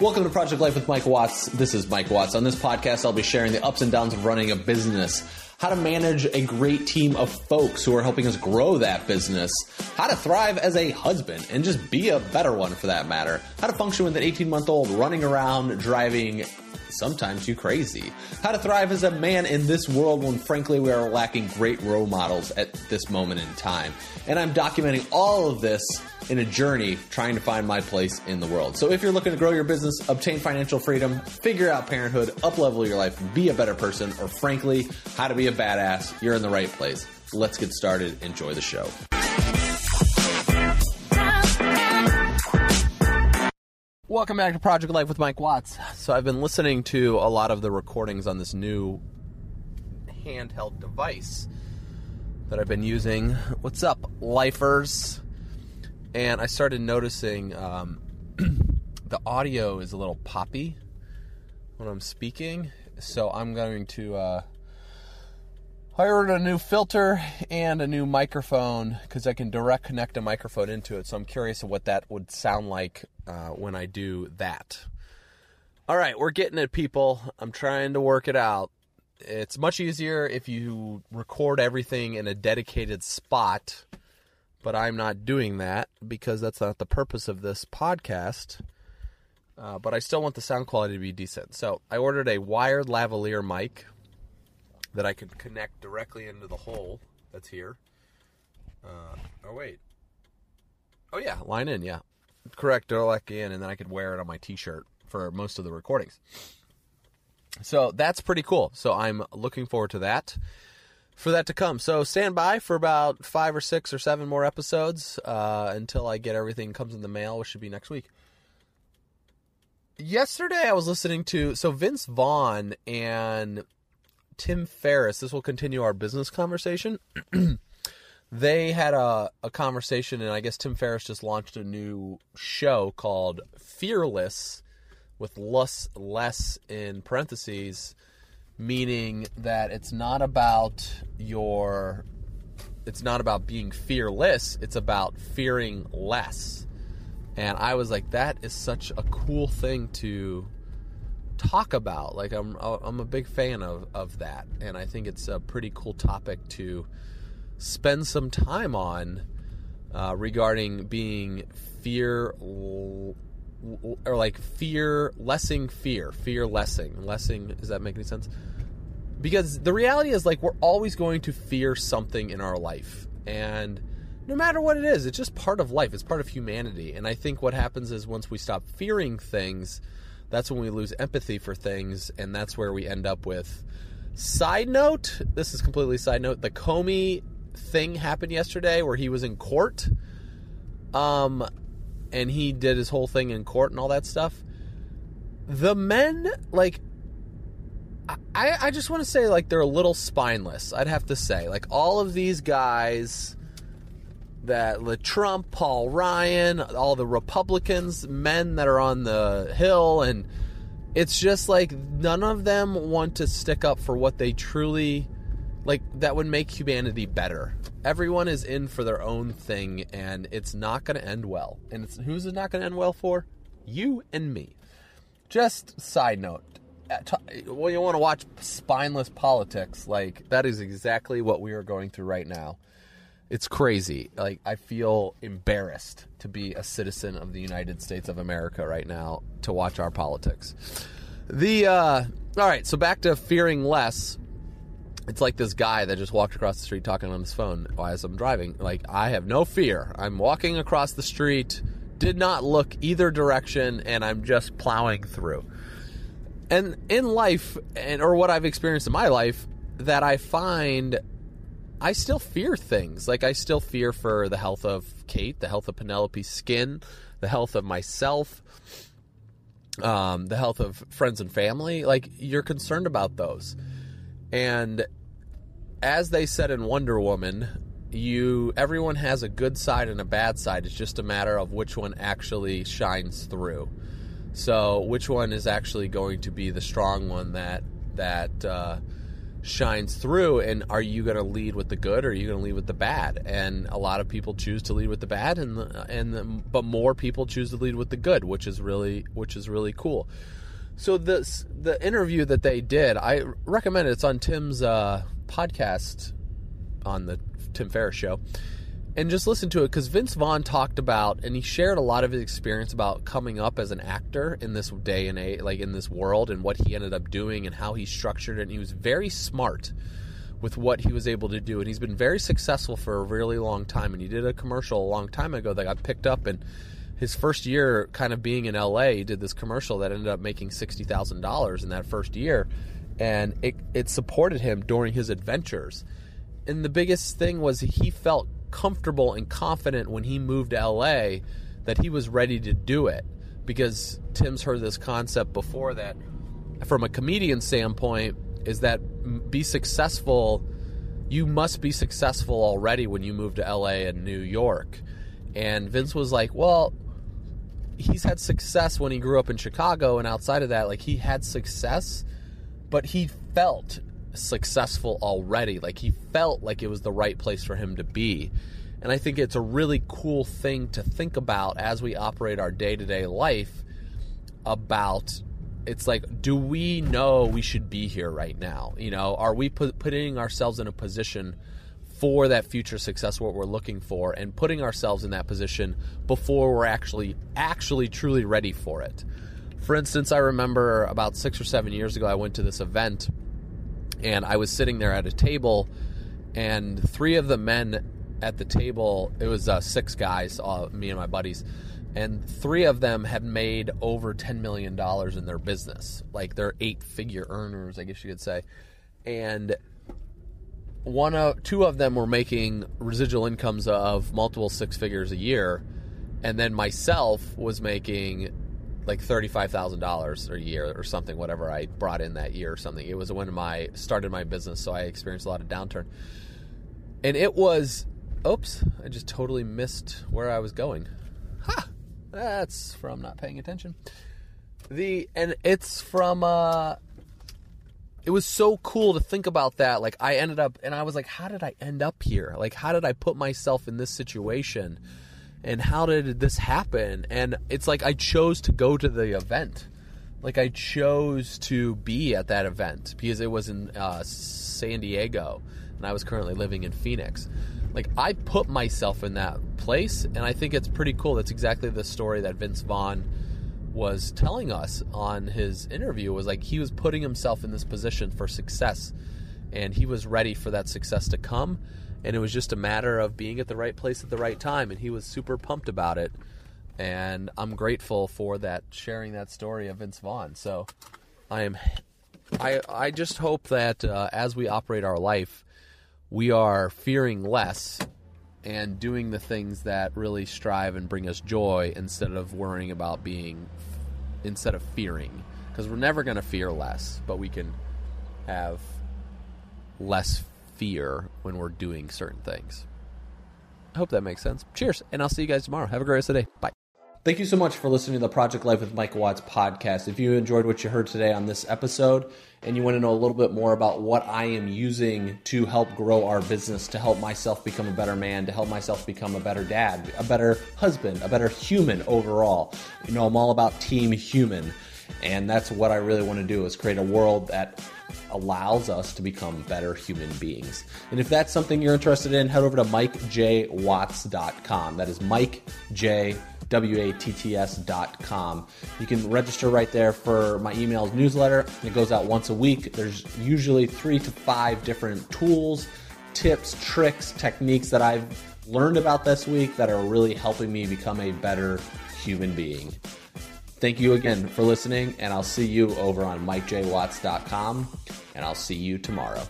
Welcome to Project Life with Mike Watts. This is Mike Watts. On this podcast, I'll be sharing the ups and downs of running a business, how to manage a great team of folks who are helping us grow that business, how to thrive as a husband and just be a better one for that matter, how to function with an 18 month old running around driving sometimes you crazy, how to thrive as a man in this world when frankly we are lacking great role models at this moment in time. And I'm documenting all of this in a journey trying to find my place in the world. So if you're looking to grow your business, obtain financial freedom, figure out parenthood, uplevel your life, be a better person, or frankly, how to be a badass, you're in the right place. Let's get started. Enjoy the show. Welcome back to Project Life with Mike Watts. So I've been listening to a lot of the recordings on this new handheld device that I've been using. What's up, lifers? And I started noticing um, the audio is a little poppy when I'm speaking. So I'm going to. Uh, a new filter and a new microphone because I can direct connect a microphone into it. So I'm curious of what that would sound like uh, when I do that. All right, we're getting it, people. I'm trying to work it out. It's much easier if you record everything in a dedicated spot but I'm not doing that because that's not the purpose of this podcast. Uh, but I still want the sound quality to be decent. So I ordered a wired lavalier mic that I could connect directly into the hole that's here. Uh, oh, wait. Oh, yeah, line in, yeah. Correct, directly in, and then I could wear it on my t shirt for most of the recordings. So that's pretty cool. So I'm looking forward to that for that to come. So stand by for about five or six or seven more episodes uh, until I get everything comes in the mail, which should be next week. Yesterday, I was listening to so Vince Vaughn and Tim Ferriss. This will continue our business conversation. they had a, a conversation, and I guess Tim Ferriss just launched a new show called Fearless with less less in parentheses meaning that it's not about your it's not about being fearless it's about fearing less. And i was like that is such a cool thing to talk about. Like i'm i'm a big fan of of that. And i think it's a pretty cool topic to spend some time on uh, regarding being fear or like fear lessing fear fear lessing lessing does that make any sense? Because the reality is like we're always going to fear something in our life. And no matter what it is it's just part of life. It's part of humanity. And i think what happens is once we stop fearing things that's when we lose empathy for things. And that's where we end up with side note this is completely side note the comey thing happened yesterday where he was in court. Um and he did his whole thing in court and all that stuff the men like I, I just want to say like they're a little spineless. I'd have to say like all of these guys that the Trump, Paul Ryan, all the Republicans, men that are on the hill, and it's just like none of them want to stick up for what they truly like that would make humanity better. Everyone is in for their own thing, and it's not going to end well. And who's it not going to end well for? You and me. Just side note well, you want to watch spineless politics, like that is exactly what we are going through right now. It's crazy. Like I feel embarrassed to be a citizen of the United States of America right now to watch our politics. The uh all right, so back to fearing less. It's like this guy that just walked across the street talking on his phone as I'm driving. Like I have no fear. I'm walking across the street, did not look either direction and I'm just plowing through and in life and or what I've experienced in my life that I find I still fear things. Like I still fear for the health of Kate, the health of Penelope's skin, the health of myself, um, the health of friends and family. Like you're concerned about those. And as they said in Wonder Woman, you everyone has a good side and a bad side. It's just a matter of which one actually shines through. So, which one is actually going to be the strong one that that uh, shines through and are you going to lead with the good or are you going to lead with the bad and a lot of people choose to lead with the bad and and the, but more people choose to lead with the good which is really which is really cool so this the interview that they did i recommend it it's on tim's uh, podcast on the tim ferriss show and just listen to it because Vince Vaughn talked about and he shared a lot of his experience about coming up as an actor in this day and age, like in this world, and what he ended up doing and how he structured it. And he was very smart with what he was able to do, and he's been very successful for a really long time. And he did a commercial a long time ago that got picked up, and his first year, kind of being in LA, he did this commercial that ended up making sixty thousand dollars in that first year, and it it supported him during his adventures. And the biggest thing was he felt comfortable and confident when he moved to LA that he was ready to do it because Tim's heard this concept before that from a comedian standpoint is that be successful you must be successful already when you move to LA and New York. And Vince was like, "Well, he's had success when he grew up in Chicago and outside of that like he had success, but he felt successful already. Like he felt like it was the right place for him to be. And I think it's a really cool thing to think about as we operate our day to day life about it's like, do we know we should be here right now? You know, are we put, putting ourselves in a position for that future success, what we're looking for, and putting ourselves in that position before we're actually, actually, truly ready for it? For instance, I remember about six or seven years ago, I went to this event and I was sitting there at a table, and three of the men at the table, it was uh, six guys, uh, me and my buddies, and three of them had made over $10 million in their business. Like they're eight figure earners, I guess you could say. And one of two of them were making residual incomes of multiple six figures a year and then myself was making like thirty-five thousand dollars a year or something, whatever I brought in that year or something. It was when my started my business, so I experienced a lot of downturn, and it was, oops, I just totally missed where I was going. Ha! That's from not paying attention. The and it's from uh it was so cool to think about that. Like I ended up and I was like, how did I end up here? Like how did I put myself in this situation? And how did this happen? And it's like I chose to go to the event. Like I chose to be at that event because it was in uh, San Diego, and I was currently living in Phoenix. Like I put myself in that place, and I think it's pretty cool. That's exactly the story that Vince Vaughn was telling us on his interview. Was like he was putting himself in this position for success, and he was ready for that success to come and it was just a matter of being at the right place at the right time and he was super pumped about it and i'm grateful for that sharing that story of vince vaughn. So i am i i just hope that uh, as we operate our life we are fearing less and doing the things that really strive and bring us joy instead of worrying about being instead of fearing. Because we're never going to fear less but we can have less fear when we're doing certain things. I hope that makes sense. Cheers, and I'll see you guys tomorrow. Have a great rest of the day. Bye. Thank you so much for listening to the Project Life with Mike Watts podcast. If you enjoyed what you heard today on this episode and you want to know a little bit more about what I am using to help grow our business, to help myself become a better man, to help myself become a better dad, a better husband, a better human overall, you know, I'm all about team human. And that's what I really want to do is create a world that allows us to become better human beings. And if that's something you're interested in, head over to mikejwatts.com. That is mikejwatts.com. You can register right there for my emails newsletter. It goes out once a week. There's usually three to five different tools, tips, tricks, techniques that I've learned about this week that are really helping me become a better human being. Thank you again for listening, and I'll see you over on MikeJWatts.com, and I'll see you tomorrow.